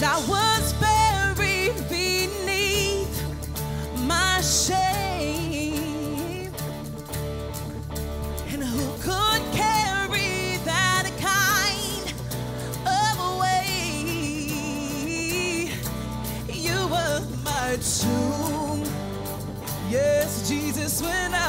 and I was buried beneath my shame. And who could carry that kind of weight? You were my tomb. Yes, Jesus, when I